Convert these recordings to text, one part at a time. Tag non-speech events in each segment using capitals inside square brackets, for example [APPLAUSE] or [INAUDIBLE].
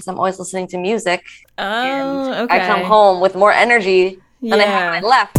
because I'm always listening to music. Oh, okay. I come home with more energy than I had when I left.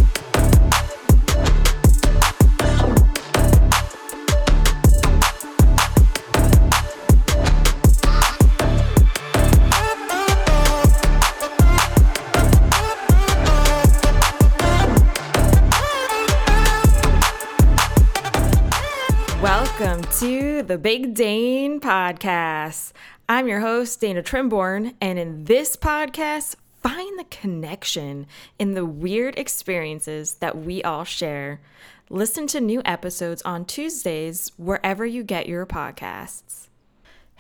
Welcome to the Big Dane Podcast. I'm your host, Dana Trimborn, and in this podcast, find the connection in the weird experiences that we all share. Listen to new episodes on Tuesdays wherever you get your podcasts.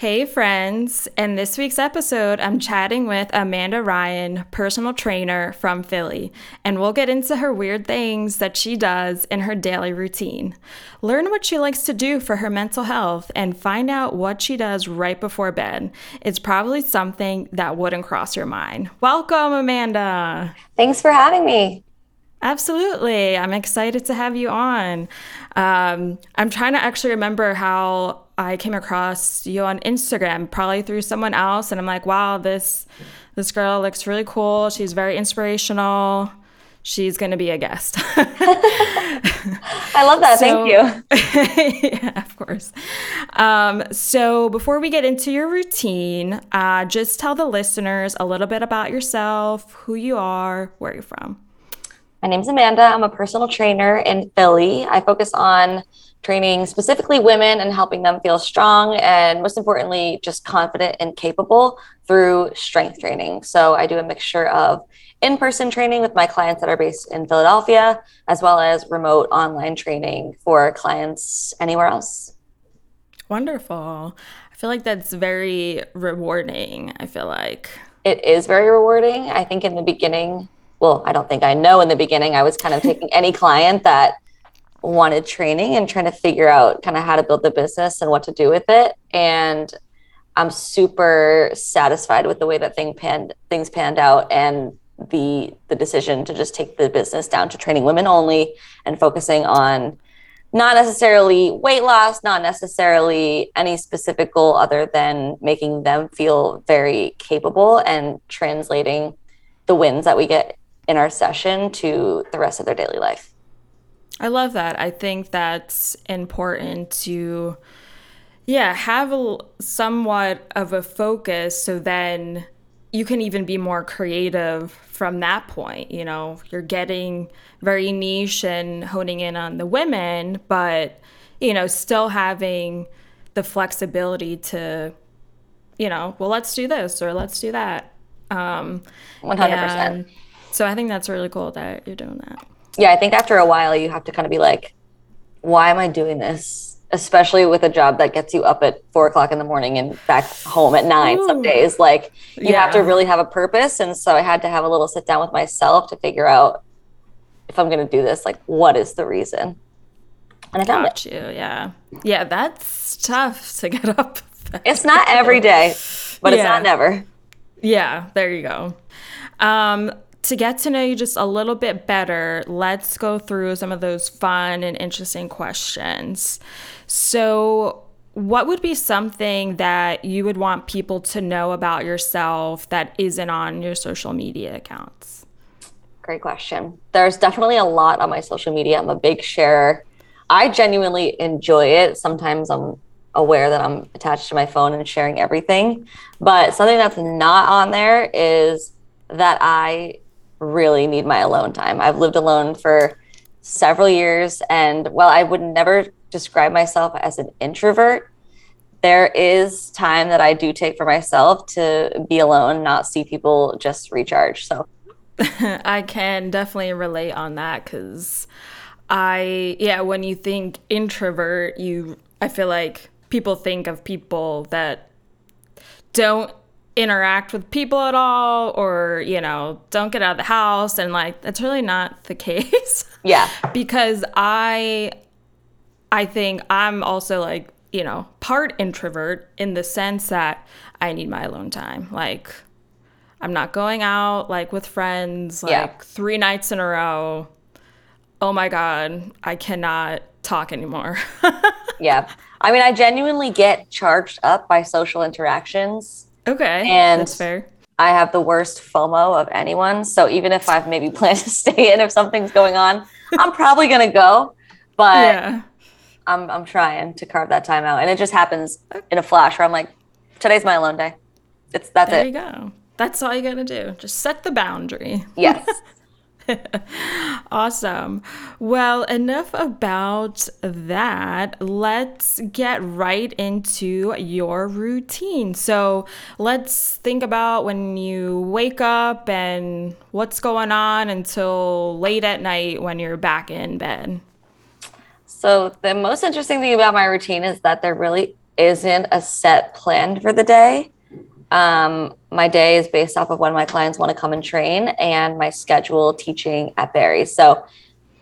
Hey, friends. In this week's episode, I'm chatting with Amanda Ryan, personal trainer from Philly, and we'll get into her weird things that she does in her daily routine. Learn what she likes to do for her mental health and find out what she does right before bed. It's probably something that wouldn't cross your mind. Welcome, Amanda. Thanks for having me. Absolutely. I'm excited to have you on. Um, I'm trying to actually remember how I came across you on Instagram, probably through someone else, and I'm like, wow, this this girl looks really cool. She's very inspirational. She's going to be a guest. [LAUGHS] I love that. So- Thank you. [LAUGHS] yeah, of course. Um, so before we get into your routine, uh, just tell the listeners a little bit about yourself, who you are, where you're from. My name's Amanda. I'm a personal trainer in Philly. I focus on training specifically women and helping them feel strong and most importantly, just confident and capable through strength training. So I do a mixture of in person training with my clients that are based in Philadelphia, as well as remote online training for clients anywhere else. Wonderful. I feel like that's very rewarding. I feel like. It is very rewarding. I think in the beginning, well, I don't think I know in the beginning, I was kind of taking any client that wanted training and trying to figure out kind of how to build the business and what to do with it. And I'm super satisfied with the way that thing panned, things panned out and the the decision to just take the business down to training women only and focusing on not necessarily weight loss, not necessarily any specific goal other than making them feel very capable and translating the wins that we get in our session to the rest of their daily life. I love that. I think that's important to, yeah, have a somewhat of a focus so then you can even be more creative from that point. You know, you're getting very niche and honing in on the women, but, you know, still having the flexibility to, you know, well, let's do this or let's do that. Um, 100%. so I think that's really cool that you're doing that. Yeah, I think after a while you have to kind of be like, why am I doing this? Especially with a job that gets you up at four o'clock in the morning and back home at nine some days. Like you have to really have a purpose. And so I had to have a little sit down with myself to figure out if I'm going to do this, like what is the reason? And I found it. Got you. Yeah. Yeah, that's tough to get [LAUGHS] up. It's not every day, but it's not never. Yeah, there you go. Um, to get to know you just a little bit better, let's go through some of those fun and interesting questions. So, what would be something that you would want people to know about yourself that isn't on your social media accounts? Great question. There's definitely a lot on my social media. I'm a big sharer. I genuinely enjoy it. Sometimes I'm aware that I'm attached to my phone and sharing everything. But something that's not on there is that I really need my alone time. I've lived alone for several years. And while I would never describe myself as an introvert, there is time that I do take for myself to be alone, not see people, just recharge. So [LAUGHS] I can definitely relate on that because I, yeah, when you think introvert, you, I feel like people think of people that don't interact with people at all or, you know, don't get out of the house. And like, that's really not the [LAUGHS] case yeah. because I, I think I'm also like, you know, part introvert in the sense that I need my alone time. Like, I'm not going out like with friends like Yeah. three nights in a row. Oh my God, I cannot talk anymore. [LAUGHS] Yeah. I mean, I genuinely get charged up by social interactions Okay. And- that's fair. I have the worst FOMO of anyone. So even if I've maybe [LAUGHS] planned to stay in if something's going on, I'm [LAUGHS] probably gonna go. But yeah. I'm I'm trying to carve that time out. And it just happens in a flash where I'm like, today's my alone day. It's that's There it. There you go. That's all you gotta do. Just set the boundary. Yes. [LAUGHS] [LAUGHS] Awesome. Well, enough about that. Let's get right into your routine. So, let's think about when you wake up and what's going on until late at night when you're back in bed. So the most interesting thing about my routine is that there really isn't a set plan for the day. Um, my day is based off of when my clients want to come and train and my schedule teaching at Barry. So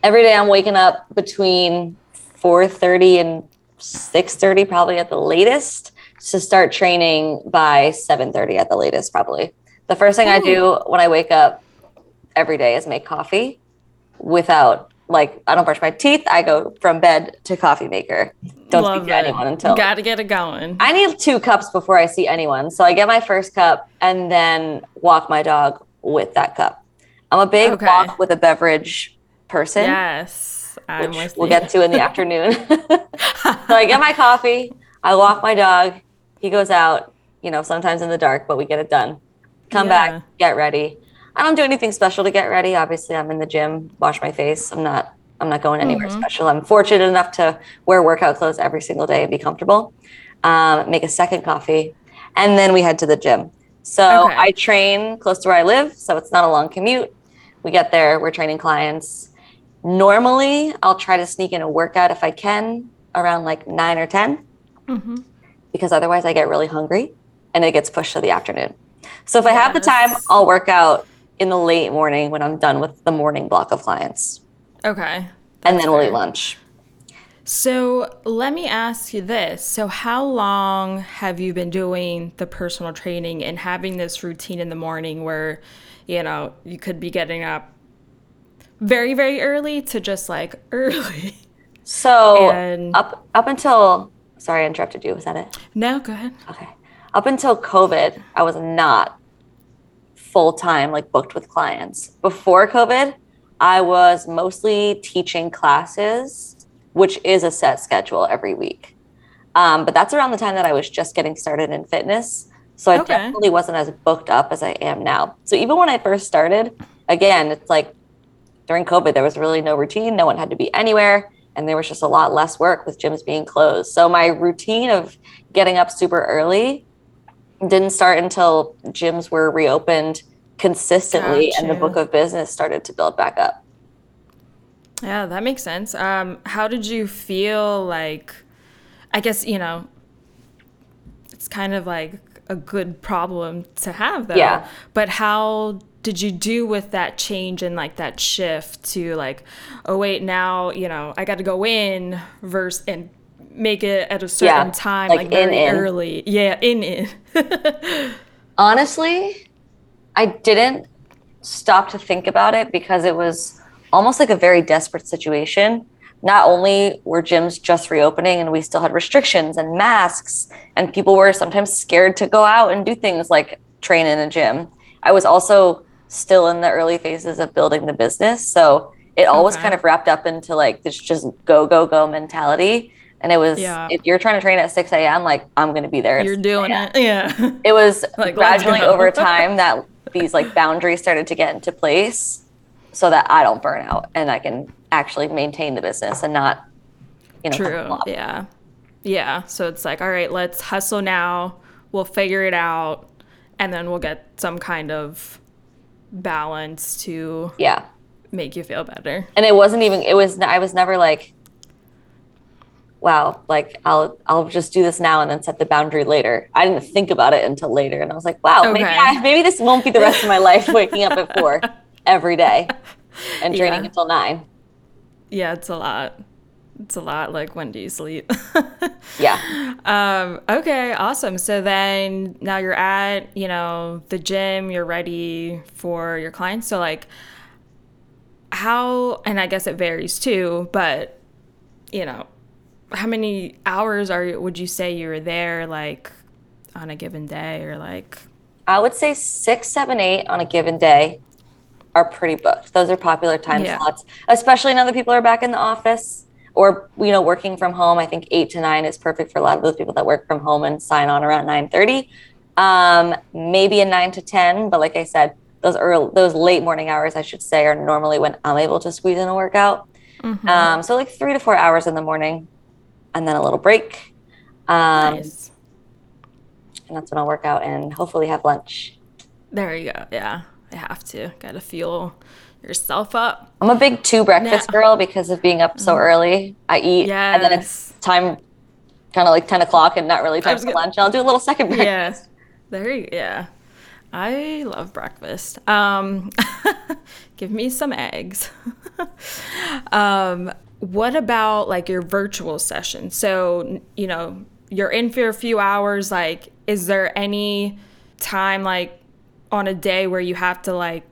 every day I'm waking up between 4:30 and 6:30 probably at the latest to start training by 7:30 at the latest probably. The first thing I do when I wake up every day is make coffee without like I don't brush my teeth. I go from bed to coffee maker. Don't Love speak to it. anyone until Gotta get it going. I need two cups before I see anyone. So I get my first cup and then walk my dog with that cup. I'm a big Okay. walk with a beverage person, yes. I'm which we'll get to in the afternoon. [LAUGHS] so I get my coffee, I walk my dog, he goes out, you know, sometimes in the dark, but we get it done. Come Yeah. back, get ready. I don't do anything special to get ready. Obviously, I'm in the gym, wash my face. I'm not I'm not going anywhere Mm-hmm. special. I'm fortunate enough to wear workout clothes every single day and be comfortable. Um, make a second coffee, and then we head to the gym. So Okay. I train close to where I live, so it's not a long commute. We get there, we're training clients. Normally, I'll try to sneak in a workout if I can around like nine or 10 Mhm. because otherwise I get really hungry and it gets pushed to the afternoon. So if I have the time, I'll work out in the late morning when I'm done with the morning block of clients. Okay. and then we'll eat lunch. So let me ask you this. So, how long have you been doing the personal training and having this routine in the morning where, you know, you could be getting up very, very early to just like [LAUGHS] early? So And- up up until sorry I interrupted you. Was that it? No, go ahead. Okay. Up until COVID, I was not full time like booked with clients. Before COVID, I was mostly teaching classes, which is a set schedule every week. Um, but that's around the time that I was just getting started in fitness. So I Okay. definitely wasn't as booked up as I am now. So even when I first started, again, it's like during COVID, there was really no routine. No one had to be anywhere. And there was just a lot less work with gyms being closed. So my routine of getting up super early didn't start until gyms were reopened consistently and the book of business started to build back up. Yeah, that makes sense. Um, how did you feel like, I guess, you know, it's kind of like a good problem to have though. Yeah. But how did you do with that change and like that shift to like, oh wait, now, you know, I got to go in versus and make it at a certain Yeah, time, like like, very in, in. early. Yeah, in in. [LAUGHS] Honestly, I didn't stop to think about it because it was almost like a very desperate situation. Not only were gyms just reopening and we still had restrictions and masks, and people were sometimes scared to go out and do things like train in a gym. I was also still in the early phases of building the business. So it all was kind of wrapped up into like this just go, go, go mentality. And it was, Yeah. if you're trying to train at 6 a.m., like I'm going to be there. You're doing it. Yeah. [LAUGHS] it was [LAUGHS] Like, gradually over [LAUGHS] time that these like boundaries started to get into place so that I don't burn out and I can actually maintain the business and not, you know, True. Yeah. Yeah. So it's like, all right, let's hustle now. We'll figure it out. And then we'll get some kind of balance to yeah. make you feel better. And it wasn't even, it was, I was never like, wow, like I'll, I'll just do this now and then set the boundary later. I didn't think about it until later. And I was like, wow, maybe, I, maybe this won't be the rest of my life waking up at four [LAUGHS] every day and training Yeah. until nine. Yeah, it's a lot. It's a lot. Like, when do you sleep? [LAUGHS] Yeah. um, okay, awesome. So then now you're at, you know, the gym, you're ready for your clients. So, like, how, and I guess it varies too, but, you know, how many hours are you, would you say you were there, like, on a given day or like I would say six, seven, eight on a given day are pretty booked. Those are popular time Yeah. slots, especially now that people are back in the office or you know working from home. I think eight to nine is perfect for a lot of those people that work from home and sign on around nine thirty. Um, maybe a nine to ten, but like I said, those early, those late morning hours, I should say, are normally when I'm able to squeeze in a workout. Mhm. Um, so like three to four hours in the morning, and then a little break. Um, nice. and that's when I'll work out and hopefully have lunch. There you go. Yeah. I have to. Gotta fuel yourself up. I'm a big two breakfast girl because of being up so early. I eat and then it's time kind of like 10 o'clock and not really time for gonna- lunch. I'll do a little second breakfast. Yeah. There you yeah. I love breakfast. Um [LAUGHS] give me some eggs. [LAUGHS] um what about like your virtual session? So, you know, you're in for a few hours like is there any time like on a day where you have to like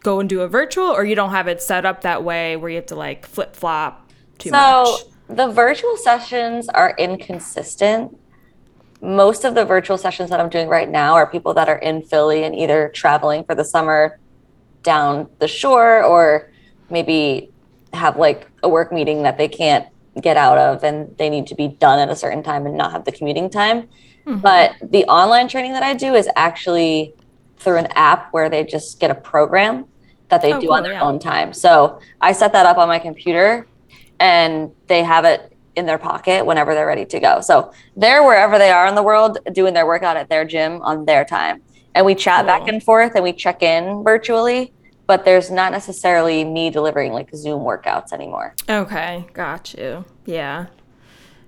go and do a virtual or you don't have it set up that way where you have to like flip-flop too So much? the virtual sessions are inconsistent. Most of the virtual sessions that I'm doing right now are people that are in Philly and either traveling for the summer down the shore or maybe have like a work meeting that they can't get out of and they need to be done at a certain time and not have the commuting time. Mm-hmm. But the online training that I do is actually through an app where they just get a program that they Oh, do cool, on their yeah. own time. So I set that up on my computer and they have it in their pocket whenever they're ready to go. So they're wherever they are in the world doing their workout at their gym on their time. And we chat back and forth and we check in virtually, but there's not necessarily me delivering like Zoom workouts anymore. Okay, got you. Yeah.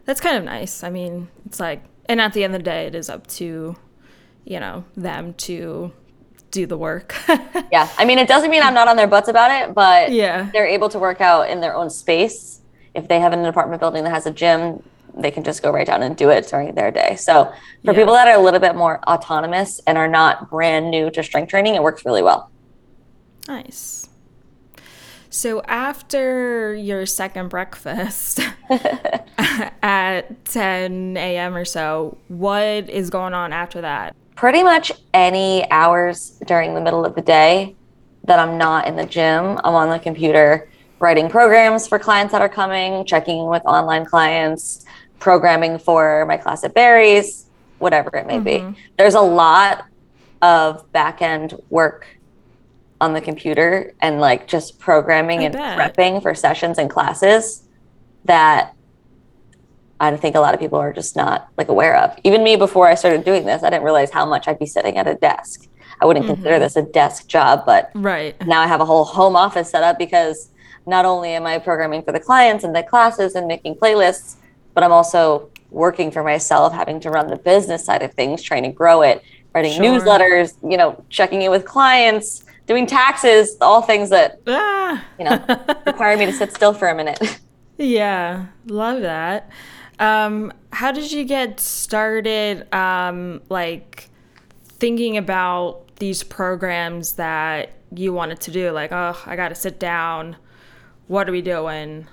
That's kind of nice. I mean, it's like, and at the end of the day, it is up to, you know, them to do the work. [LAUGHS] Yeah. I mean, it doesn't mean I'm not on their butts about it, but yeah. they're able to work out in their own space. If they have an apartment building that has a gym, they can just go right down and do it during their day. So for Yeah. people that are a little bit more autonomous and are not brand new to strength training, it works really well. Nice. So after your second breakfast [LAUGHS] at 10 a.m. or so, what is going on after that? Pretty much any hours during the middle of the day that I'm not in the gym, I'm on the computer writing programs for clients that are coming, checking with online clients, programming for my class at Barry's, whatever it may Mm-hmm. be. There's a lot of back end work on the computer and like just programming I and bet. prepping for sessions and classes that I think a lot of people are just not like aware of. Even me before I started doing this, I didn't realize how much I'd be sitting at a desk. I wouldn't Mm-hmm. consider this a desk job, but Right. now I have a whole home office set up because not only am I programming for the clients and the classes and making playlists, but I'm also working for myself, having to run the business side of things, trying to grow it, writing Sure. newsletters, you know, checking in with clients, doing taxes, all things that, Ah. you know, [LAUGHS] require me to sit still for a minute. Yeah, love that. Um, how did you get started, um, like thinking about these programs that you wanted to do? Like, oh, I got to sit down. What are we doing?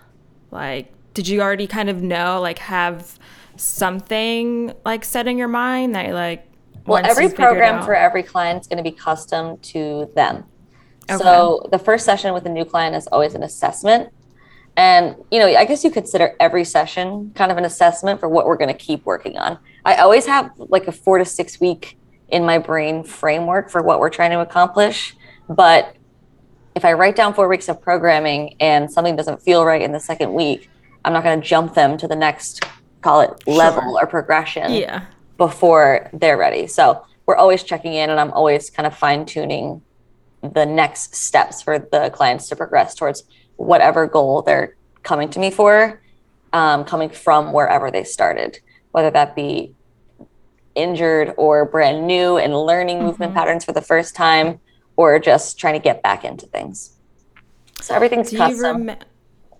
Like, did you already kind of know, like, have something like set in your mind that, you like, Well, every program for every client is going to be custom to them. Okay. So the first session with a new client is always an assessment. And, you know, I guess you consider every session kind of an assessment for what we're going to keep working on. I always have like a four to six week in my brain framework for what we're trying to accomplish. But if I write down four weeks of programming and something doesn't feel right in the second week, I'm not going to jump them to the next, call it level or progression yeah. Before they're ready. So we're always checking in and I'm always kind of fine tuning the next steps for the clients to progress towards whatever goal they're coming to me for, um, coming from wherever they started, whether that be injured or brand new and learning movement patterns for the first time or just trying to get back into things. So everything's Do custom. rem-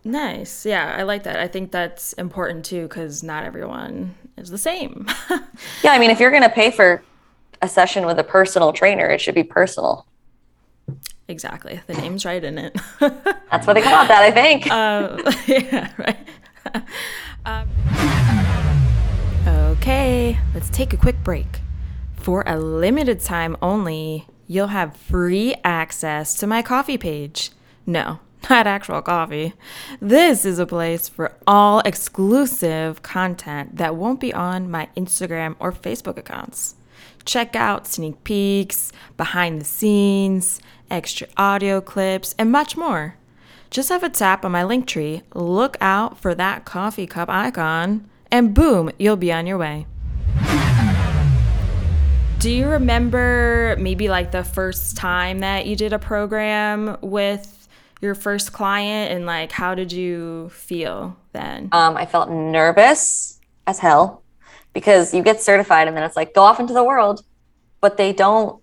Nice. Yeah, I like that. I think that's important too because not everyone is the same. [LAUGHS] yeah, I mean, if you're going to pay for a session with a personal trainer, it should be personal. exactly. The name's right in it. [LAUGHS] That's what they call it, that I think. um, [LAUGHS] yeah, right. um, okay, let's take a quick break. For a limited time only, you'll have free access to my Ko-fi page. No, [LAUGHS] not actual coffee. This is a place for all exclusive content that won't be on my Instagram or Facebook accounts. Check out sneak peeks, behind the scenes, extra audio clips, and much more. Just have a tap on my Linktree, look out for that coffee cup icon, and boom, you'll be on your way. Do you remember maybe like the first time that you did a program with your first client and like how did you feel then? Um, I felt nervous as hell because you get certified and then it's like go off into the world, but they don't.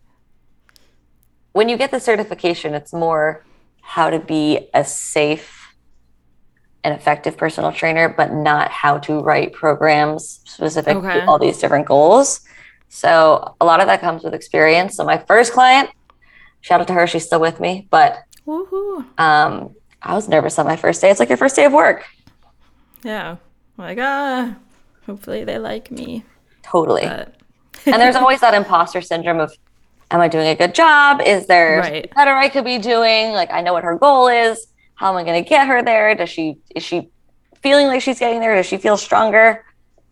When you get the certification, it's more how to be a safe and effective personal trainer, but not how to write programs specific Okay. to all these different goals. So a lot of that comes with experience. So my first client, shout out to her, she's still with me, but Woohoo. um, I was nervous on my first day. It's like your first day of work. Yeah. Like, ah, hopefully they like me. Totally. But [LAUGHS] and there's always that imposter syndrome of am i doing a good job is there Right. better i could be doing like i know what her goal is how am i going to get her there does she is she feeling like she's getting there does she feel stronger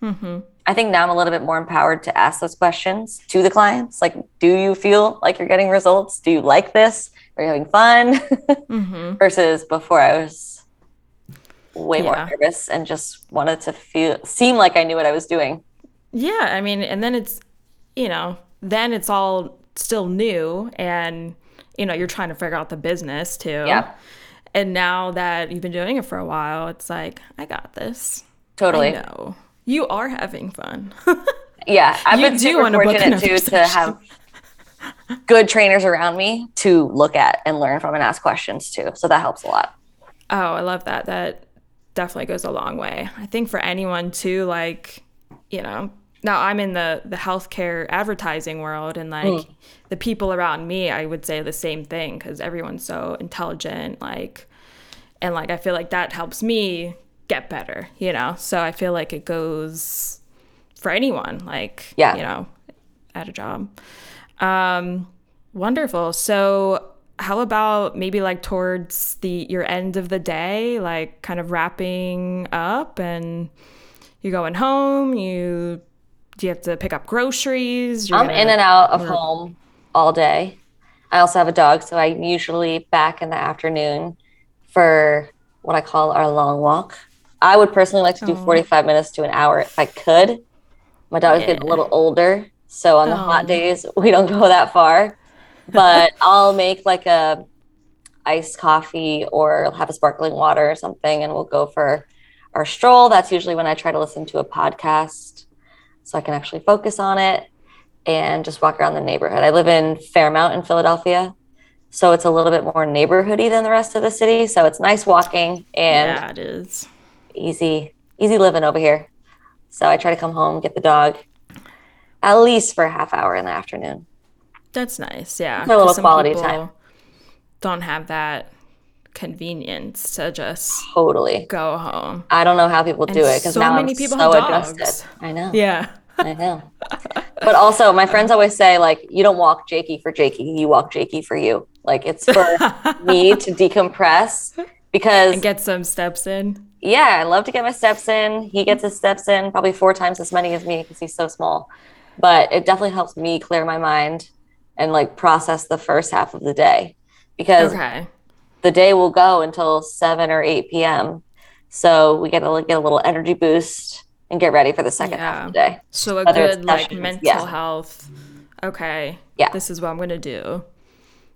mhm. i think now i'm a little bit more empowered to ask those questions to the clients like do you feel like you're getting results do you like this are you having fun Mhm. [LAUGHS] versus before i was way more nervous and just wanted to feel seem like i knew what i was doing Yeah, I mean, and then it's, you know, then it's all still new and, you know, you're trying to figure out the business too. yeah And now that you've been doing it for a while, it's like, I got this. totally know. You are having fun. [LAUGHS] Yeah, I've You been do super fortunate too to have good trainers around me to look at and learn from and ask questions too. So that helps a lot. Oh, I love that. That definitely goes a long way. I think for anyone too, like, you know, now I'm in the the healthcare advertising world, and like mm. the people around me, I would say the same thing because everyone's so intelligent, like, and like I feel like that helps me get better, you know. So I feel like it goes for anyone, like, Yeah. you know, at a job. Um, wonderful. So, how about maybe like towards the your end of the day, like kind of wrapping up, and you're going home. You do you have to pick up groceries? You're I'm in and out of home all day. I also have a dog, so I'm usually back in the afternoon for what I call our long walk. I would personally like to do 45 minutes to an hour if I could. My dog is getting a little older, so on the hot Oh. days [LAUGHS] we don't go that far. But [LAUGHS] I'll make like a iced coffee or have a sparkling water or something, and we'll go for our stroll. That's usually when I try to listen to a podcast so I can actually focus on it and just walk around the neighborhood. I live in Fairmount in Philadelphia, so it's a little bit more neighborhoody than the rest of the city. So it's nice walking and yeah, it is. easy, easy living over here. So I try to come home, get the dog, at least for a half hour in the afternoon. That's nice. Yeah, a little quality time. Don't have that convenience to just Totally. go home. I don't know how people do it because so now many I'm people so have dogs. adjusted. I know. Yeah. I know. But also, my friends always say, like, you don't walk Jakey for Jakey, you walk Jakey for you. Like, it's for [LAUGHS] me to decompress because, and get some steps in. yeah, I love to get my steps in. He gets his steps in probably four times as many as me because he's so small. But it definitely helps me clear my mind and like process the first half of the day because Okay. the day will go until 7 or 8 p.m. So we get to get a little energy boost and get ready for the second half of the day. So a Whether good like mental yeah. health. Okay. Yeah. This is what I'm gonna do.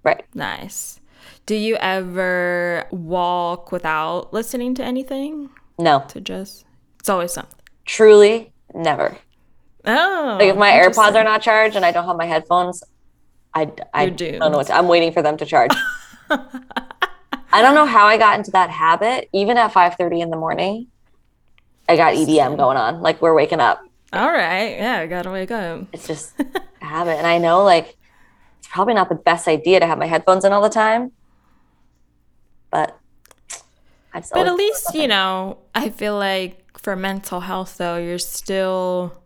Right. Nice. Do you ever walk without listening to anything? No, To just it's always something. truly never. Oh. Like if my AirPods are not charged and I don't have my headphones, I, I don't know what to, I'm waiting for them to charge. [LAUGHS] I don't know how I got into that habit. Even at 5:30 in the morning, I got EDM going on. Like we're waking up. All right. Yeah, I gotta wake up. It's just [LAUGHS] a habit, and I know like it's probably not the best idea to have my headphones in all the time, but But at least, [LAUGHS] you know, I feel like for mental health though, you're still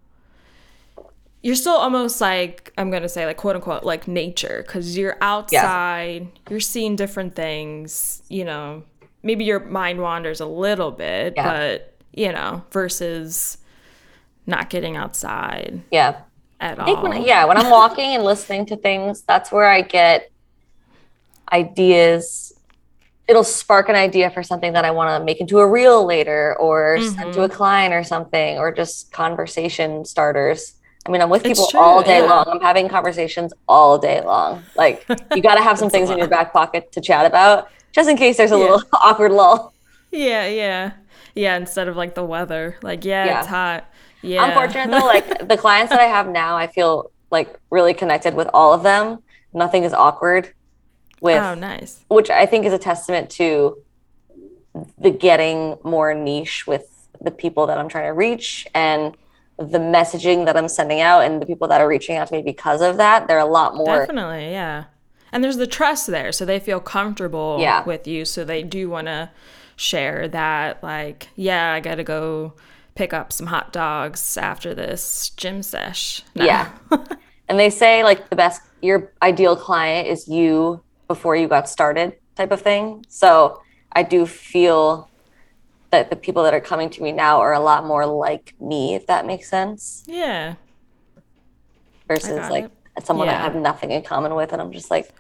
you're still almost like I'm gonna say like quote unquote like nature because you're outside, you're seeing different things. You know, maybe your mind wanders a little bit, Yeah. but you know, versus not getting outside Yeah. at I think all. when, yeah, when I'm walking and listening to things, that's where I get ideas. It'll spark an idea for something that I want to make into a reel later or send to mm-hmm. a client or something, or just conversation starters. I mean, I'm with people all day yeah. long. I'm having conversations all day long. Like, you got to have [LAUGHS] some things in your back pocket to chat about, just in case there's a Yeah. little [LAUGHS] awkward lull. Yeah, yeah, yeah. Instead of like the weather, like yeah, Yeah. it's hot. Yeah, I'm fortunate though, like [LAUGHS] the clients that I have now, I feel like really connected with all of them. Nothing is awkward with oh, nice. which I think is a testament to the getting more niche with the people that I'm trying to reach and the messaging that I'm sending out and the people that are reaching out to me because of that. They're a lot more Definitely, yeah. And there's the trust there, so they feel comfortable Yeah. with you, so they do want to share that. Like, yeah, I gotta go pick up some hot dogs after this gym sesh. No. Yeah. [LAUGHS] and they say like the best your ideal client is you before you got started type of thing. So I do feel that the people that are coming to me now are a lot more like me, if that makes sense. yeah, Versus like it. someone I have nothing in common with and I'm just like,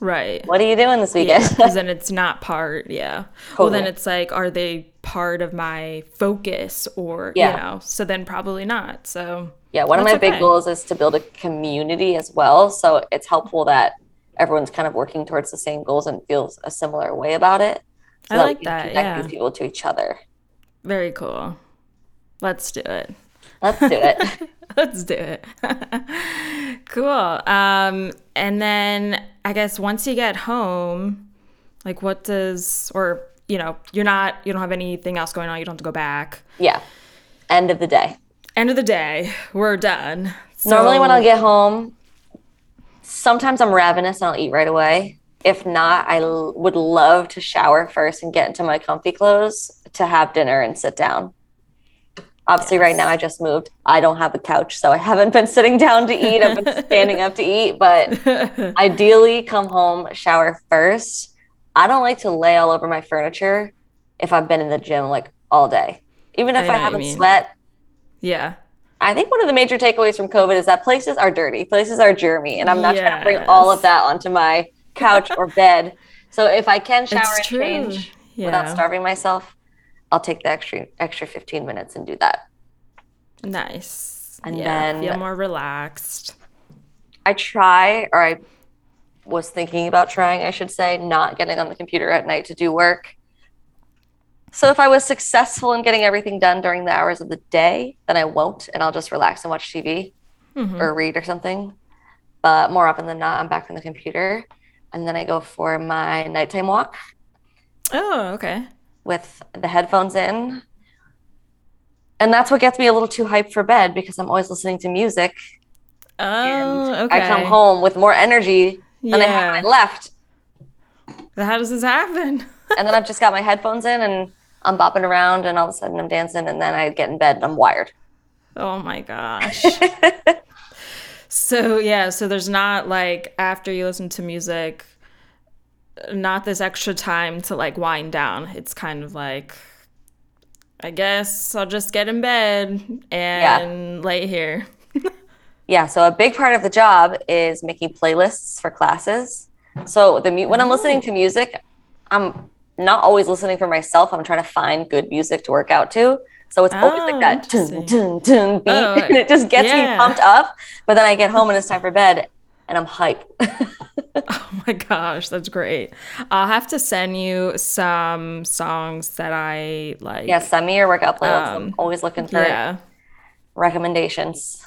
right. what are you doing this weekend? because then it's not part. Yeah. Well, then it's like, are they part of my focus, or Yeah. you know? So then probably not. So Yeah, one of my big goals is to build a community as well. So it's helpful that everyone's kind of working towards the same goals and feels a similar way about it. So I like that, Connect yeah. these people to each other. very cool. Let's do it. Let's do it. [LAUGHS] Let's do it. [LAUGHS] cool. Um, and then I guess once you get home, like what does or you know, you're not you don't have anything else going on, you don't have to go back. yeah. End of the day. End of the day, we're done. Normally, when So- I get home, sometimes I'm ravenous and I'll eat right away. If not, I l- would love to shower first and get into my comfy clothes to have dinner and sit down. Obviously, right now I just moved. I don't have a couch, so I haven't been sitting down to eat. I've been standing up to eat, but [LAUGHS] ideally, come home, shower first. I don't like to lay all over my furniture if I've been in the gym like all day. Even if know I, haven't mean. sweat, yeah. I think one of the major takeaways from COVID is that places are dirty, places are germy, and I'm not trying to bring all of that onto my couch or bed. So if I can shower It's and true. change without starving myself, I'll take the extra extra 15 minutes and do that. Nice. And yeah, then- feel more relaxed. I try, or I was thinking about trying, I should say, not getting on the computer at night to do work. So if I was successful in getting everything done during the hours of the day, then I won't, and I'll just relax and watch TV. Mhm. or read or something. But more often than not, I'm back on the computer. And then I go for my nighttime walk Oh, okay. with the headphones in. And that's what gets me a little too hyped for bed because I'm always listening to music. Oh, okay. I come home with more energy than I had when I left. How does this happen? And then I've just got my headphones in and I'm bopping around and all of a sudden I'm dancing and then I get in bed and I'm wired. Oh my gosh. [LAUGHS] so yeah, so there's not like after you listen to music, not this extra time to like wind down. It's kind of like I guess I'll just get in bed and lay here. [LAUGHS] Yeah, so a big part of the job is making playlists for classes. So the when I'm listening to music, I'm not always listening for myself. I'm trying to find good music to work out to. So it's always like Oh, that dun, dun, dun beat, Oh, [LAUGHS] and it just gets yeah. me pumped up. But then I get home and it's time for bed, and I'm hyped. [LAUGHS] Oh my gosh, that's great. I'll have to send you some songs that I like. yeah, send me your workout playlist. I'm Um, always looking for Yeah. recommendations.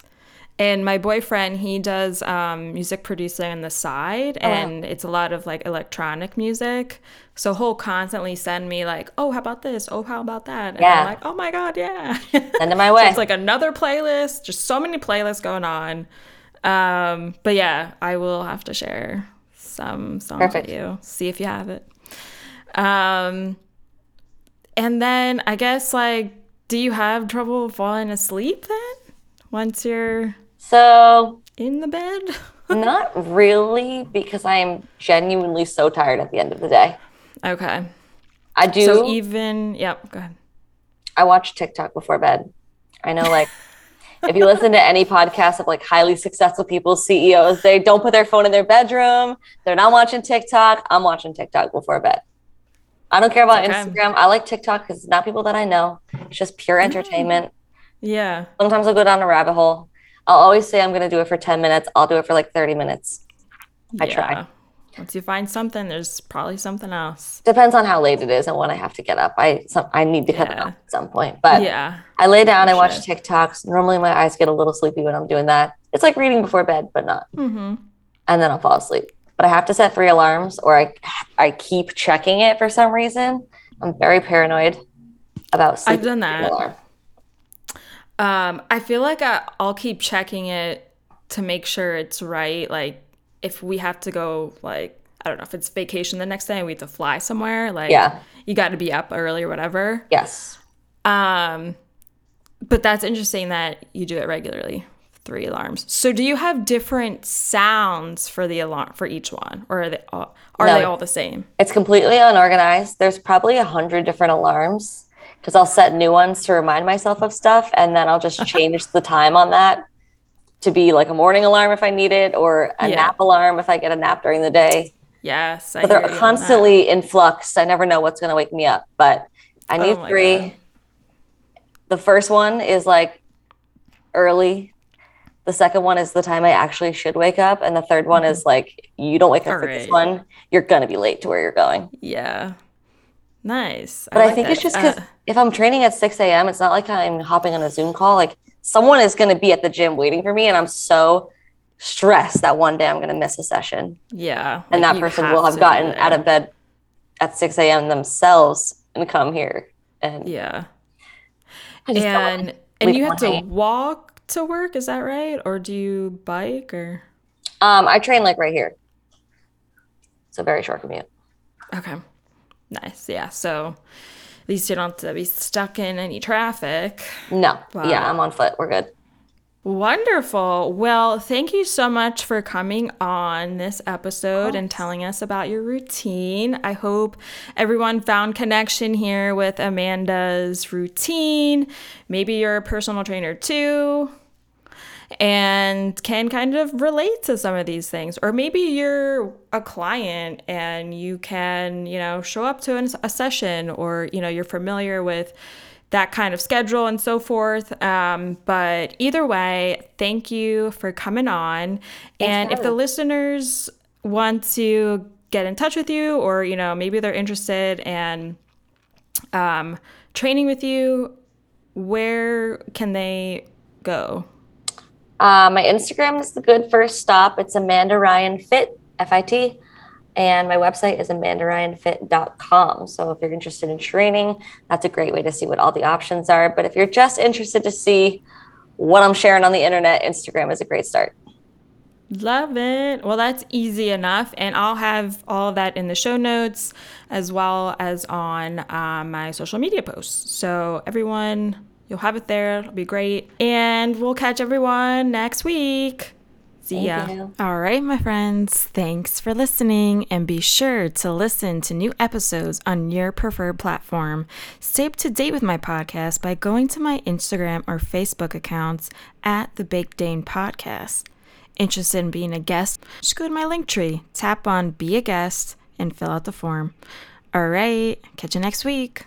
And my boyfriend, he does um, music producing on the side, wow. and it's a lot of like electronic music. So he'll constantly send me like, "Oh, how about this? Oh, how about that?" And Yeah. I'm like, "Oh my god, yeah!" Send it my [LAUGHS] so way. it's like another playlist. Just so many playlists going on. Um, but yeah, I will have to share some songs Perfect. with you. See if you have it. Um, and then I guess like, do you have trouble falling asleep then? Once you're So, In the bed? [LAUGHS] not really, because I am genuinely so tired at the end of the day. Okay. I do. So even, yep, go ahead. I watch TikTok before bed. I know, like, if you listen to any podcast of like highly successful people, CEOs, they don't put their phone in their bedroom. They're not watching TikTok. I'm watching TikTok before bed. I don't care about Okay. Instagram. I like TikTok because it's not people that I know. It's just pure entertainment. Yeah. Sometimes I'll go down a rabbit hole. I'll always say I'm going to do it for 10 minutes. I'll do it for like 30 minutes. I try. Once you find something, there's probably something else. Depends on how late it is and when I have to get up. I some, I need to cut it Yeah. off at some point. But yeah. I lay down, I watch. TikToks. Normally my eyes get a little sleepy when I'm doing that. It's like reading before bed, but not. Mm-hmm. And then I'll fall asleep. But I have to set three alarms or I I keep checking it for some reason. I'm very paranoid about sleep. I've done that. Alarm. Um, I feel like I, I'll keep checking it to make sure it's right. Like if we have to go, like I don't know if it's vacation the next day and we have to fly somewhere. Like Yeah. you got to be up early or whatever. Yes. Um, but that's interesting that you do it regularly. Three alarms. So do you have different sounds for the alarm for each one, or are they all, are No. they all the same? It's completely unorganized. There's probably a hundred different alarms because I'll set new ones to remind myself of stuff, and then I'll just [LAUGHS] change the time on that to be like a morning alarm if I need it, or a Yeah. nap alarm if I get a nap during the day. Yes, I they're constantly in flux. I never know what's going to wake me up, but I need Oh three. God. The first one is like early. The second one is the time I actually should wake up, and the third one is like you don't wake up for this one, you're gonna be late to where you're going. Yeah, nice. But I, like think it's just because Uh, if I'm training at 6 a.m., it's not like I'm hopping on a Zoom call. Like someone is going to be at the gym waiting for me, and I'm so stressed that one day I'm going to miss a session. yeah, And like, that you person will have gotten out of bed at 6 a.m. themselves and come here. And Yeah, I just don't wanna and and you have to on walk to work. Is that right, or do you bike or? Um, I train like right here. It's a very short commute. Okay. Nice. Yeah. So at least you don't have to be stuck in any traffic. No, Wow. yeah, I'm on foot. We're good. Wonderful. Well, thank you so much for coming on this episode and telling us about your routine. I hope everyone found connection here with Amanda's routine. Maybe you're a personal trainer too and can kind of relate to some of these things. Or maybe you're a client and you can, you know, show up to an- a session or, you know, you're familiar with that kind of schedule and so forth. Um, but either way, thank you for coming on. and if the listeners want to get in touch with you or, you know, maybe they're interested in um, training with you, where can they go? Uh, my Instagram is the good first stop. It's Amanda Ryan Fit, F I T. And my website is amandaryanfit.com. So if you're interested in training, that's a great way to see what all the options are. But if you're just interested to see what I'm sharing on the internet, Instagram is a great start. Love it. Well, that's easy enough. And I'll have all of that in the show notes as well as on um, my social media posts. So, everyone, you'll have it there. It'll be great. And we'll catch everyone next week. See ya. You. All right, my friends. Thanks for listening. And be sure to listen to new episodes on your preferred platform. Stay up to date with my podcast by going to my Instagram or Facebook accounts at the Big Dane Podcast. Interested in being a guest? Just go to my Linktree, tap on Be a Guest, and fill out the form. All right, catch you next week.